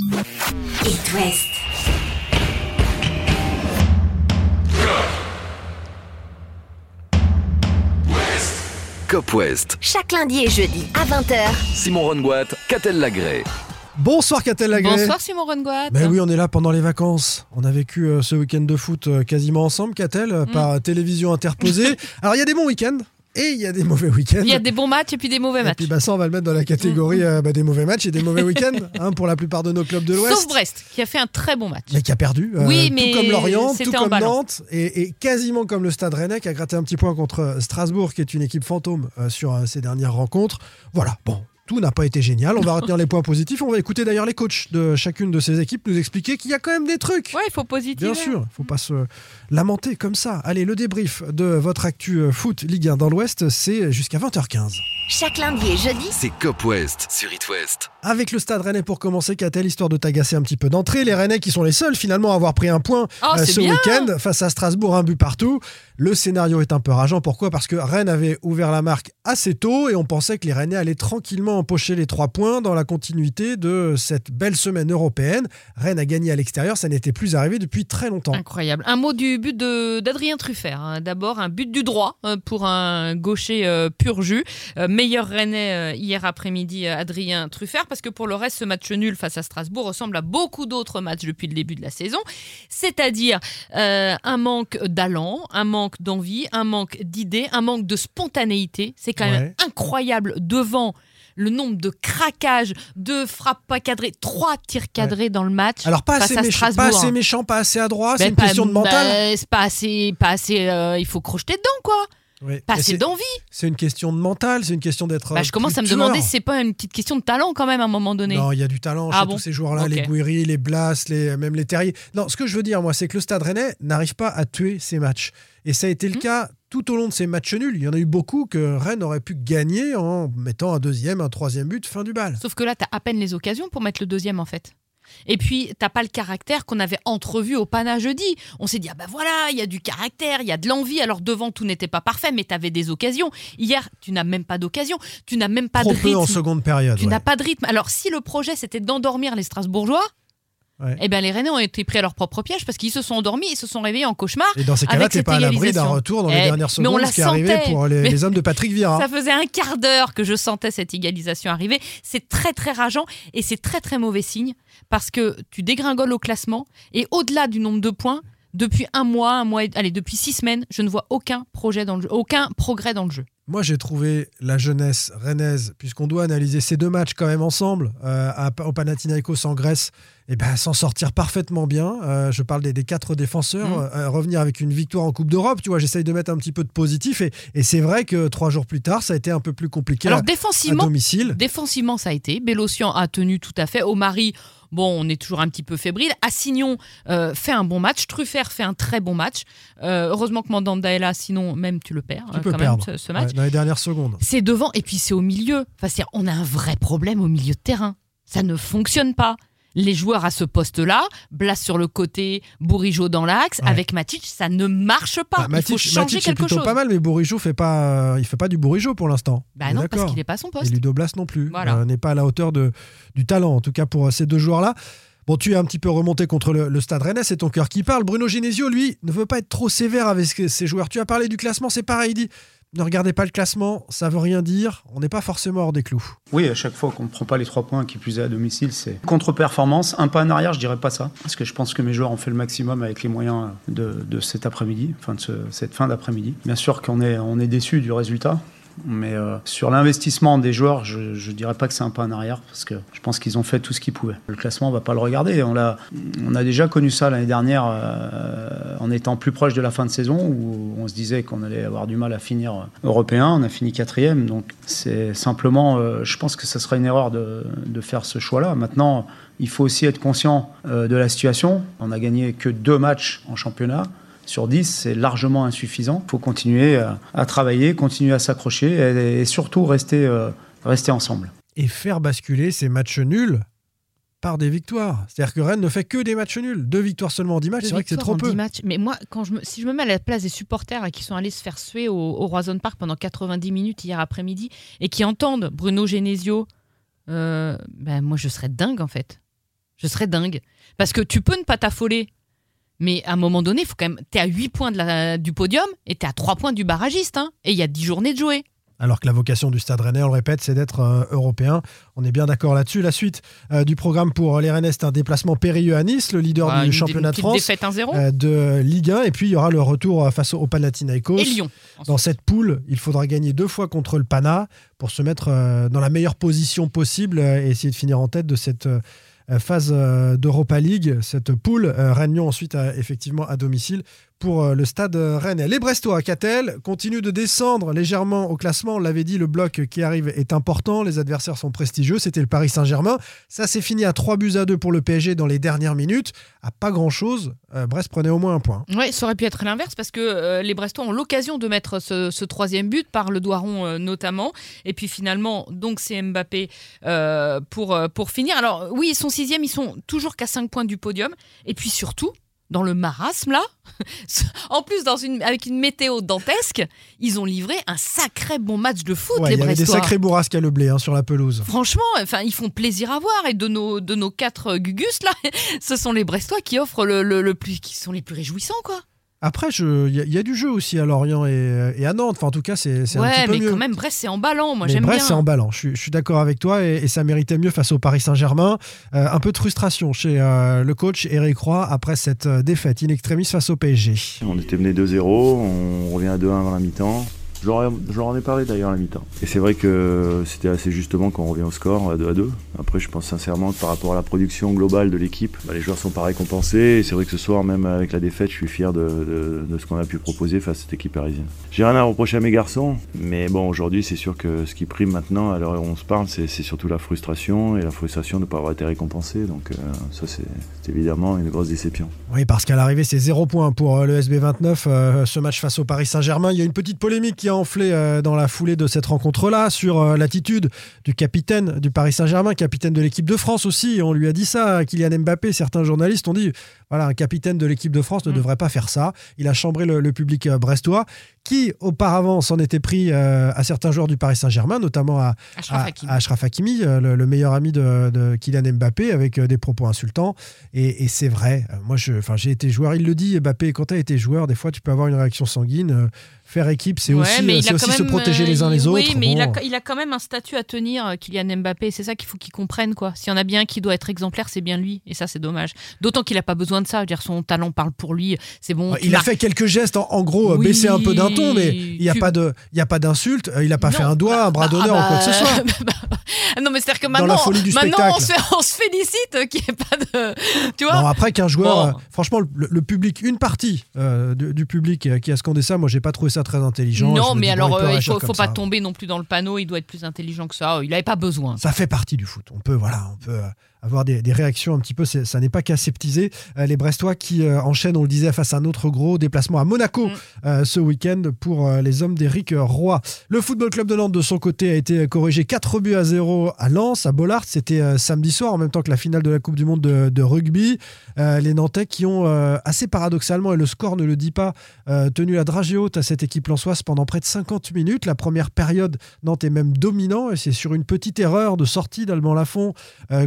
It West. Cop West. Chaque lundi et jeudi à 20h. Simon Rongoat, Catel Lagré. Bonsoir Catel Lagré. Bonsoir Simon Rongoat. Ben oui, on est là pendant les vacances. On a vécu euh, ce week-end de foot euh, quasiment ensemble, Catel, euh, par télévision interposée. Alors il y a des bons week-ends et il y a des mauvais week-ends. Il y a des bons matchs et puis des mauvais Et matchs. puis bah, ça, on va le mettre dans la catégorie euh, bah, des mauvais matchs et des mauvais week-ends hein, pour la plupart de nos clubs de l'Ouest. Sauf Brest, qui a fait un très bon match. Mais qui a perdu. euh, Oui, mais tout comme Lorient, tout comme. Nantes, et, et quasiment comme le Stade Rennais qui a gratté un petit point contre euh, Strasbourg, qui est une équipe fantôme euh, sur ces dernières rencontres. Voilà, bon. Tout n'a pas été génial. On va retenir les points positifs. On va écouter d'ailleurs les coachs de chacune de ces équipes nous expliquer qu'il y a quand même des trucs. Ouais, il faut positiver. Bien sûr, il faut pas se lamenter comme ça. Allez, le débrief de votre actu euh, foot Ligue 1 dans l'Ouest, c'est jusqu'à 20h15. Chaque lundi et jeudi. C'est Cop West sur It West. Avec le Stade Rennais pour commencer, qu'a-t-elle histoire de t'agacer un petit peu d'entrée Les Rennais qui sont les seuls finalement à avoir pris un point Oh, euh, ce bien. week-end face à Strasbourg, un but partout. Le scénario est un peu rageant. Pourquoi? Parce que Rennes avait ouvert la marque assez tôt et on pensait que les Rennais allaient tranquillement empocher les trois points dans la continuité de cette belle semaine européenne. Rennes a gagné à l'extérieur, ça n'était plus arrivé depuis très longtemps. Incroyable. Un mot du but de- d'Adrien Truffert. hein. D'abord, un but du droit euh, pour un gaucher euh, pur jus. Euh, meilleur Rennais euh, hier après-midi, euh, Adrien Truffert, parce que pour le reste, ce match nul face à Strasbourg ressemble à beaucoup d'autres matchs depuis le début de la saison. C'est-à-dire euh, un manque d'allant, un manque d'envie, un manque d'idées, un manque de spontanéité. C'est quand même incroyable devant le nombre de craquages, de frappes pas cadrées, trois tirs cadrés dans le match. Alors pas face assez, à méchant, pas assez méchant, pas assez adroit, c'est Ben, une pas- question de mental. ben, c'est pas assez, pas assez. euh, il faut crocheter dedans, quoi. Oui. Pas Et assez c'est- d'envie. C'est une question de mental, c'est une question d'être. Bah, euh, je commence à me demander si c'est pas une petite question de talent quand même à un moment donné. Non, il y a du talent Ah chez bon tous ces joueurs-là, les Gouiri, les Blas, les, même les Terriers. Non, ce que je veux dire, moi, c'est que le Stade Rennais n'arrive pas à tuer ses matchs. Et ça a été le Mhm. cas tout au long de ces matchs nuls. Il y en a eu beaucoup que Rennes aurait pu gagner en mettant un deuxième, un troisième but, fin du bal. Sauf que là, t'as à peine les occasions pour mettre le deuxième en fait. Et puis, t'as pas le caractère qu'on avait entrevu au Pana jeudi. On s'est dit, ah ben voilà, il y a du caractère, il y a de l'envie. Alors devant, tout n'était pas parfait, mais t'avais des occasions. Hier, tu n'as même pas d'occasion. Tu n'as même pas Trop de peu en rythme. seconde période. Tu ouais. n'as pas de rythme. Alors, si le projet c'était d'endormir les Strasbourgeois, Ouais. eh ben les Rennais ont été pris à leur propre piège parce qu'ils se sont endormis, ils se sont réveillés en cauchemar. Et dans ces cas-là, t'es pas à l'abri d'un retour dans les Eh, dernières mais on secondes, la ce qui est arrivé pour les, hommes de Patrick Vieira. Ça faisait un quart d'heure que je sentais cette égalisation arriver. C'est très très rageant et c'est très très mauvais signe parce que tu dégringoles au classement et au-delà du nombre de points, depuis un mois, un mois, allez depuis six semaines, je ne vois aucun projet dans le jeu, aucun progrès dans le jeu. Moi, j'ai trouvé la jeunesse rennaise, puisqu'on doit analyser ces deux matchs quand même ensemble, euh, à- au Panathinaikos en Grèce, et ben s'en sortir parfaitement bien. Euh, je parle des, des quatre défenseurs, Mhm. euh, revenir avec une victoire en Coupe d'Europe. Tu vois, j'essaye de mettre un petit peu de positif, et, et c'est vrai que trois jours plus tard, ça a été un peu plus compliqué Alors à, à défensivement, domicile. défensivement ça a été. Bélocian a tenu tout à fait. Omari, bon, on est toujours un petit peu fébrile. Assignon euh, fait un bon match. Truffert fait un très bon match. Euh, heureusement que Mandanda est là, sinon même tu le perds Tu euh, peux quand perdre même ce, ce match. Dans les dernières secondes. C'est devant et puis c'est au milieu. Enfin, c'est- on a un vrai problème au milieu de terrain. Ça ne fonctionne pas. Les joueurs à ce poste-là, Blas sur le côté, Bourigeau dans l'axe, Ouais. avec Matic, ça ne marche pas. Bah, Il Matic, faut changer Matic, quelque plutôt chose. pas mal, mais Bourigeau fait pas, euh, il fait pas du Bourigeau pour l'instant. Bah non, parce qu'il n'est pas à son Et poste. Ludo Blas non plus. Voilà. Euh, n'est pas à la hauteur de, du talent, en tout cas pour euh, ces deux joueurs-là. Bon, tu es un petit peu remonté contre le, le Stade Rennais, c'est ton cœur qui parle. Bruno Genesio, lui, ne veut pas être trop sévère avec ses joueurs. Tu as parlé du classement, c'est pareil. Il dit ne regardez pas le classement, ça veut rien dire. On n'est pas forcément hors des clous. Oui, à chaque fois qu'on ne prend pas les trois points, qui plus est à domicile, c'est contre-performance. Un pas en arrière, je dirais pas ça. Parce que je pense que mes joueurs ont fait le maximum avec les moyens de, cet après-midi, enfin de ce- cette fin d'après-midi. Bien sûr qu'on est, on est déçu du résultat. Mais euh, sur l'investissement des joueurs, je ne dirais pas que c'est un pas en arrière parce que je pense qu'ils ont fait tout ce qu'ils pouvaient. Le classement, on va pas le regarder. On, l'a, on a déjà connu ça l'année dernière euh, en étant plus proche de la fin de saison où on se disait qu'on allait avoir du mal à finir européen. On a fini quatrième. Donc c'est simplement, euh, je pense que ce serait une erreur de, de faire ce choix-là. Maintenant, il faut aussi être conscient euh, de la situation. On a gagné que deux matchs en championnat sur 10, c'est largement insuffisant. Il faut continuer à, à travailler, continuer à s'accrocher et, surtout rester, euh, rester ensemble. Et faire basculer ces matchs nuls par des victoires. C'est-à-dire que Rennes ne fait que des matchs nuls. Deux victoires seulement en 10 matchs, c'est vrai que c'est victoires trop en peu. 10 matchs. Mais moi, quand je me, si je me mets à la place des supporters et qui sont allés se faire suer au, au Roison Park pendant 90 minutes hier après-midi et qui entendent Bruno Genesio, euh, ben moi je serais dingue en fait. Je serais dingue. Parce que tu peux ne pas t'affoler. Mais à un moment donné, faut quand même. T'es à 8 points de la, du podium et t'es à 3 points du barragiste. Hein, et il y a 10 journées de jouer. Alors que la vocation du Stade Rennais, on le répète, c'est d'être euh, européen. On est bien d'accord là-dessus. La suite euh, du programme pour les Rennais, c'est un déplacement périlleux à Nice, le leader Ah, du championnat de France défaite 1-0. euh, de Ligue 1. Et puis il y aura le retour face au Panathinaikos. et Lyon. Dans cette poule, il faudra gagner deux fois contre le Pana pour se mettre euh, dans la meilleure position possible euh, et essayer de finir en tête de cette euh, phase euh, d'Europa League, cette poule. Euh, Rennes-Lyon ensuite effectivement à domicile pour euh, le stade euh, Rennais. Les Brestois, Catel, continuent de descendre légèrement au classement. On l'avait dit, le bloc qui arrive est important. Les adversaires sont prestigieux. C'était le Paris Saint-Germain. Ça s'est fini à 3 buts à 2 pour le PSG dans les dernières minutes. À pas grand-chose. Euh, Brest prenait au moins un point. Ouais, ça aurait pu être l'inverse parce que les Brestois ont l'occasion de mettre ce, troisième but par le euh, notamment. Et puis finalement, donc c'est Mbappé pour, pour finir. Alors oui, ils sont sixième, ils sont toujours qu'à 5 points du podium. Et puis surtout, dans le marasme là, en plus dans une, avec une météo dantesque, ils ont livré un sacré bon match de foot, Ouais, les il y avait des sacrés bourrasques à le blé hein, sur la pelouse. Franchement, enfin, ils font plaisir à voir et de nos de nos quatre euh, gugus là, ce sont les Brestois qui offrent le, le- le plus, qui sont les plus réjouissants quoi. Après, il y, a- il y a du jeu aussi à Lorient et, et à Nantes. Enfin, en tout cas, c'est c'est un Ouais, petit peu mais mieux. quand même, Brest, c'est emballant. Moi, Mais j'aime Brest, bien. c'est emballant. Je suis, je suis d'accord avec toi et, et ça méritait mieux face au Paris Saint-Germain. Euh, un peu de frustration chez euh, le coach Eric Roy après cette euh, défaite in extremis face au PSG. On était mené 2-0, on revient à 2-1 avant la mi-temps. Je leur, en ai parlé d'ailleurs à la mi-temps. Et c'est vrai que c'était assez justement quand on revient au score à 2 à 2. Après, je pense sincèrement que par rapport à la production globale de l'équipe, bah, les joueurs sont pas récompensés. Et c'est vrai que ce soir, même avec la défaite, je suis fier de, ce qu'on a pu proposer face à cette équipe parisienne. J'ai rien à reprocher à mes garçons, mais bon, aujourd'hui, c'est sûr que ce qui prime maintenant, à l'heure où on se parle, c'est surtout la frustration et la frustration de ne pas avoir été récompensé. Donc, euh, ça, c'est évidemment une grosse déception. Oui, parce qu'à l'arrivée, c'est zéro point pour euh, le SB29. euh, ce match face au Paris Saint-Germain. Il y a une petite polémique qui enflé euh, dans la foulée de cette rencontre-là sur euh, l'attitude du capitaine du Paris Saint-Germain, capitaine de l'équipe de France aussi. On lui a dit ça, Kylian Mbappé. Certains journalistes ont dit voilà, un capitaine de l'équipe de France ne Mm. devrait pas faire ça. Il a chambré le, le public euh, brestois, qui auparavant s'en était pris à certains joueurs du Paris Saint-Germain, notamment à, Achraf Hakimi. à Achraf Hakimi, le, le meilleur ami de, de Kylian Mbappé, avec des propos insultants. Et, et c'est vrai. Moi, j'ai été joueur. Il le dit, Mbappé. Quand tu as été joueur, des fois, tu peux avoir une réaction sanguine. Faire équipe, c'est Ouais, aussi, mais il a aussi quand se même, protéger euh, les uns les autres. Oui, mais il, a, Bon. il a quand même un statut à tenir, euh, Kylian Mbappé. C'est ça qu'il faut qu'il comprenne, quoi. S'il y en a bien un qui doit être exemplaire, c'est bien lui. Et ça, c'est dommage. D'autant qu'il n'a pas besoin de ça. Je veux dire, son talent parle pour lui. C'est bon. tu Il a fait quelques gestes, en, en gros, euh, Oui, baisser un peu d'un ton, mais il n'y a tu- pas de, il y a pas d'insulte. euh, Il n'a pas Non, fait un doigt, un bras bah, d'honneur ah ou quoi que ce bah, soit. bah, non, mais c'est-à-dire que maintenant, maintenant on, se, on se félicite qu'il n'y ait pas de. Tu vois Bon, après qu'un joueur, Bon. euh, franchement, le, le public, une partie euh, du, du public qui a scandé ça, moi, j'ai pas trouvé ça très intelligent. Je Non, mais alors, euh, il faut, comme faut pas ça. tomber non plus dans le panneau. Il doit être plus intelligent que ça. Il n'avait pas besoin. Ça fait partie du foot. On peut, voilà, on peut euh, avoir des, des réactions un petit peu. Ça n'est pas qu'aseptisé. Euh, les Brestois qui euh, enchaînent, on le disait, face à un autre gros déplacement à Monaco Mm. euh, ce week-end pour les hommes d'Éric Roy. Le Football Club de Nantes, de son côté, a été corrigé 4 buts à 0 à Lens, à Bollard. C'était samedi soir, en même temps que la finale de la Coupe du Monde de, de rugby. Les Nantais qui ont, assez paradoxalement, et le score ne le dit pas, tenu la dragée haute à cette équipe lensoise pendant près de 50 minutes. La première période, Nantes est même dominant et c'est sur une petite erreur de sortie d'Alban Lafont euh,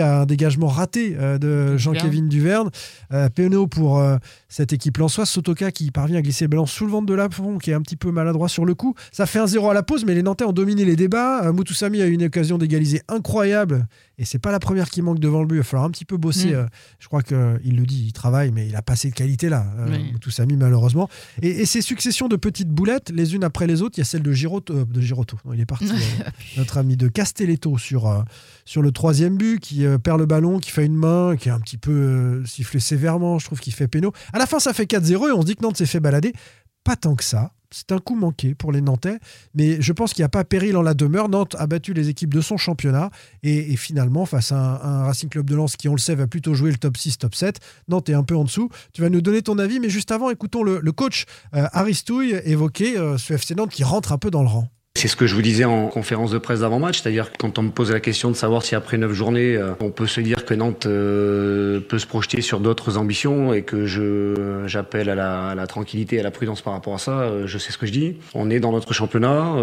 à un dégagement raté euh, de Jean-Kévin Duverne. Euh, Pénaud pour euh, cette équipe lensoise. Sotoka qui parvient à glisser le ballon sous le ventre de Lafont qui est un petit peu maladroit sur le coup. Ça fait un 0 à la pause mais les Nantais ont dominé les débats. Moutoussamy a eu une occasion d'égaliser incroyable et c'est pas la première qui manque devant le but. Il va falloir un petit peu bosser. Mm. je crois qu'il le dit, il travaille mais il a pas assez de qualité là. Oui. Moutoussamy malheureusement. Et, et ces successions de petites boulettes, les unes après les autres, il y a celle de Girotto, euh, de il est parti. notre ami de Castelletto sur, sur le troisième but, qui euh, perd le ballon, qui fait une main, qui est un petit peu euh, sifflé sévèrement, je trouve qu'il fait péno. À la fin, ça fait 4-0 et on se dit que Nantes s'est fait balader. Pas tant que ça. C'est un coup manqué pour les Nantais, mais je pense qu'il n'y a pas péril en la demeure. Nantes a battu les équipes de son championnat et, finalement, face à un, Racing Club de Lens qui, on le sait, va plutôt jouer le top 6, top 7, Nantes est un peu en dessous. Tu vas nous donner ton avis, mais juste avant, écoutons le, coach euh, Aristouille évoquer ce FC Nantes qui rentre un peu dans le rang. C'est ce que je vous disais en conférence de presse d'avant-match, c'est-à-dire quand on me pose la question de savoir si après neuf journées, euh, on peut se dire que Nantes euh, peut se projeter sur d'autres ambitions et que je j'appelle à la, à la tranquillité, à la prudence par rapport à ça, euh, je sais ce que je dis. On est dans notre championnat,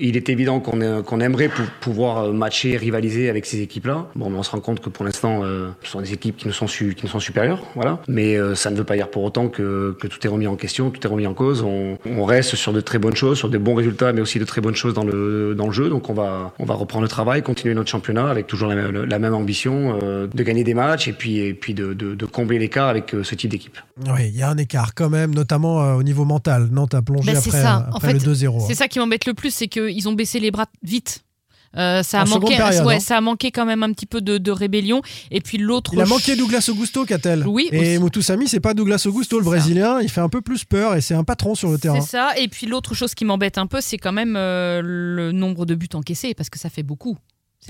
il est évident qu'on qu'on aimerait pou- pouvoir matcher, rivaliser avec ces équipes-là. Bon, mais on se rend compte que pour l'instant, ce sont des équipes qui nous sont, su- qui nous sont supérieures, voilà. Mais ça ne veut pas dire pour autant que, que tout est remis en question, tout est remis en cause. On, on reste sur de très bonnes choses, sur des bons résultats, mais aussi de très bonnes choses dans le, dans le jeu. Donc on va, on va reprendre le travail, continuer notre championnat avec toujours la même, la même ambition euh, de gagner des matchs et puis, et puis de, de, de combler l'écart avec euh, ce type d'équipe. Oui, il y a un écart quand même, notamment euh, au niveau mental. Nantes a plongé Ben, après, ça. En après fait, le 2-0. C'est ça qui m'embête le plus, c'est qu'ils ont baissé les bras vite. Euh, ça, a manqué, période, ouais, hein. ça a manqué quand même un petit peu de, de rébellion. Et puis l'autre. Il a manqué Douglas Augusto, Catel. Oui, Et. Moutoussamy, c'est pas Douglas Augusto, le ça. Brésilien. Il fait un peu plus peur et c'est un patron sur le terrain. C'est ça. Et puis l'autre chose qui m'embête un peu, c'est quand même euh, le nombre de buts encaissés, parce que ça fait beaucoup.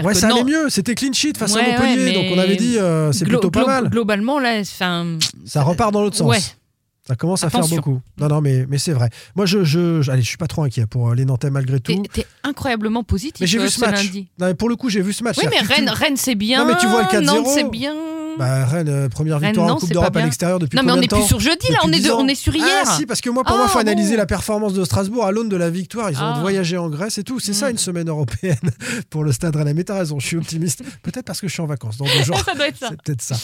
Ouais, ça allait Nantes- mieux. C'était clean sheet face Ouais, à Montpellier. ouais, Donc on avait dit euh, c'est plutôt pas mal. Globalement, là, Ça repart dans l'autre sens. Ouais. Ça commence à faire beaucoup. Non, non, mais, mais c'est vrai. Moi, je, je, je- allez, je suis pas trop inquiet pour euh, les Nantais malgré tout. t'es incroyablement positif Mais j'ai euh, vu ce match. lundi. Non, mais pour le coup, j'ai vu ce match. Oui, mais tu- Rennes, Rennes c'est bien. Non, mais tu vois le 4-0. Nantes, c'est bien. Bah, Rennes, euh, première Rennes, victoire non, en Coupe d'Europe à l'extérieur depuis non, mais on n'est plus sur jeudi, là, on est, 10 de- ans. on est sur hier. Ah si, parce que moi, pour moi, Ah, faut analyser bon. la performance de Strasbourg à l'aune de la victoire. Ils ont Ah. voyagé en Grèce et tout. C'est ça Mm. une semaine européenne pour le Stade Rennais. Mais t'as raison, je suis optimiste. Peut-être parce que je suis en vacances dans deux jours. ça doit être ça. C'est peut-être ça.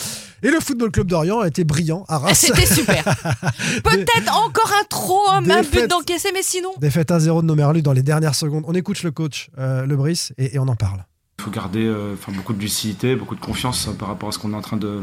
Et le Football Club d'Orient a été brillant à Reims. C'était super. Peut-être encore un trop, un, but d'encaissé, mais sinon. Défaite 1-0 de Nomerlu dans les dernières secondes. On écoute le coach, euh, Le Brice, et, et on en parle. Garder euh, beaucoup de lucidité, beaucoup de confiance euh, par rapport à ce qu'on est en train de,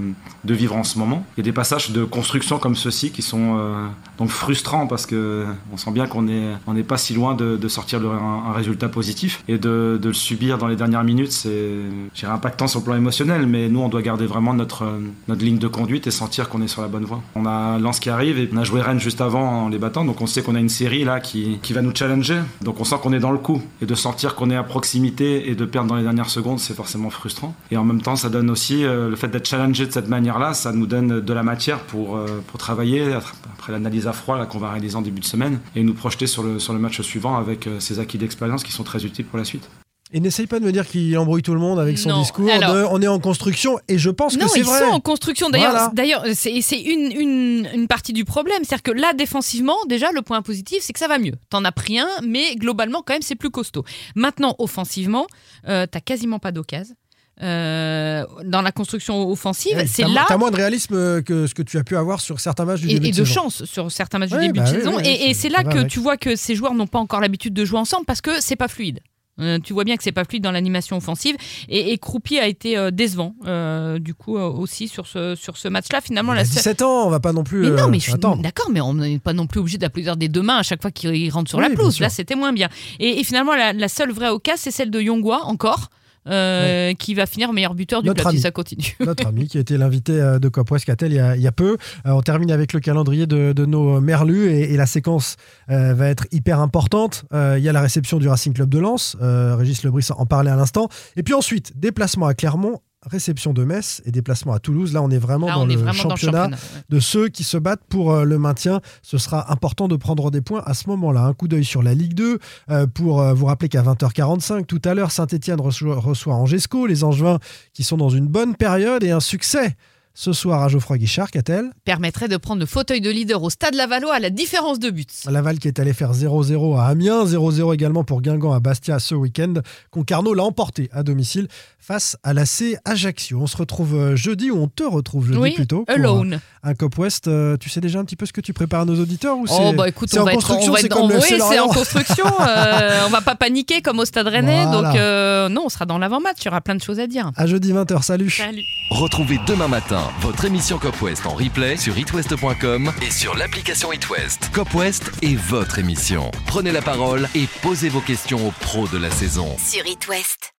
vivre en ce moment. Il y a des passages de construction comme ceux-ci qui sont euh, donc frustrants parce que on sent bien qu'on est on n'est pas si loin de, sortir le- un, résultat positif et de, le subir dans les dernières minutes, c'est impactant sur le plan émotionnel. Mais nous, on doit garder vraiment notre notre ligne de conduite et sentir qu'on est sur la bonne voie. On a Lens qui arrive et on a joué Rennes juste avant en les battant, donc on sait qu'on a une série là qui, qui va nous challenger. Donc on sent qu'on est dans le coup et de sentir qu'on est à proximité et de perdre dans les dernières c'est forcément frustrant. Et en même temps, ça donne aussi euh, le fait d'être challengé de cette manière-là, ça nous donne de la matière pour, euh, travailler après l'analyse à froid qu'on va réaliser en début de semaine et nous projeter sur le, sur le match suivant avec euh, ces acquis d'expérience qui sont très utiles pour la suite. Et n'essaye pas de me dire qu'il embrouille tout le monde avec son Non, discours alors- de on est en construction, et je pense Non, que c'est ils vrai. sont en construction. D'ailleurs, Voilà. d'ailleurs, c'est une, une, une partie du problème. C'est-à-dire que là, défensivement, déjà, le point positif, c'est que ça va mieux. T'en as pris un, mais globalement, quand même, c'est plus costaud. Maintenant, offensivement, euh, t'as quasiment pas d'occasion. Euh, dans la construction offensive, Ouais, c'est là T'as moins de réalisme que ce que tu as pu avoir sur certains matchs du et, début et de, de saison. chance sur certains matchs Ouais, du début bah de oui, saison. et c'est- là que tu vois que ces joueurs n'ont pas encore l'habitude de jouer ensemble parce que c'est pas fluide. Euh, tu vois bien que c'est pas fluide dans l'animation offensive et, et Croupier a été euh, décevant euh, du coup aussi sur ce sur ce match-là. Finalement, Il la a seule- 17 ans, on va pas non plus. mais non, mais je suis attendre. d'accord, mais on n'est pas non plus obligé d'applaudir des deux mains à chaque fois qu'il rentre sur Oui, la pelouse. Là, c'était moins bien. Et, et finalement, la, la seule vraie occasion, c'est celle de Yongwa encore. Euh, qui va finir meilleur buteur du Notre club si ça continue. Notre ami qui était l'invité euh, de Cop West Catel il y a, il y a peu. Euh, on termine avec le calendrier de, de nos merlus et, et la séquence euh, va être hyper importante. Euh, il y a la réception du Racing Club de Lens. Régis Lebris en parlait à l'instant. Et puis ensuite, déplacement à Clermont. Réception de Metz et déplacement à Toulouse. Là, on est vraiment Là, dans est le vraiment dans le championnat de ceux qui se battent pour euh, le maintien. Ce sera important de prendre des points à ce moment-là. Un coup d'œil sur la Ligue 2 euh, pour euh, vous rappeler qu'à 20h45, tout à l'heure, Saint-Etienne reçoit, reçoit Angesco, les Angevins qui sont dans une bonne période et un succès ce soir à Geoffroy Guichard, qu'a-t-elle Permettrait de prendre le fauteuil de leader au stade Lavallois à la différence de buts. Laval qui est allé faire 0-0 à Amiens, 0-0 également pour Guingamp à Bastia ce week-end. Concarneau l'a emporté à domicile face à l'AC Ajaccio. On se retrouve euh, jeudi, ou on te retrouve jeudi oui, plutôt. pour, alone. euh, Un Cop West, euh, tu sais déjà un petit peu ce que tu prépares à nos auditeurs ou Oh bah écoute, on en va être, on va c'est être oui, c'est en construction. euh, on va pas paniquer comme au Stade Rennais, Voilà. donc euh, non, on sera dans l'avant-match. Il y aura plein de choses à dire. À jeudi 20h, salut Salut. Retrouvez demain matin votre émission Cop West en replay sur itwest.com et sur l'application itwest. Cop West est votre émission. Prenez la parole et posez vos questions aux pros de la saison. Sur It West.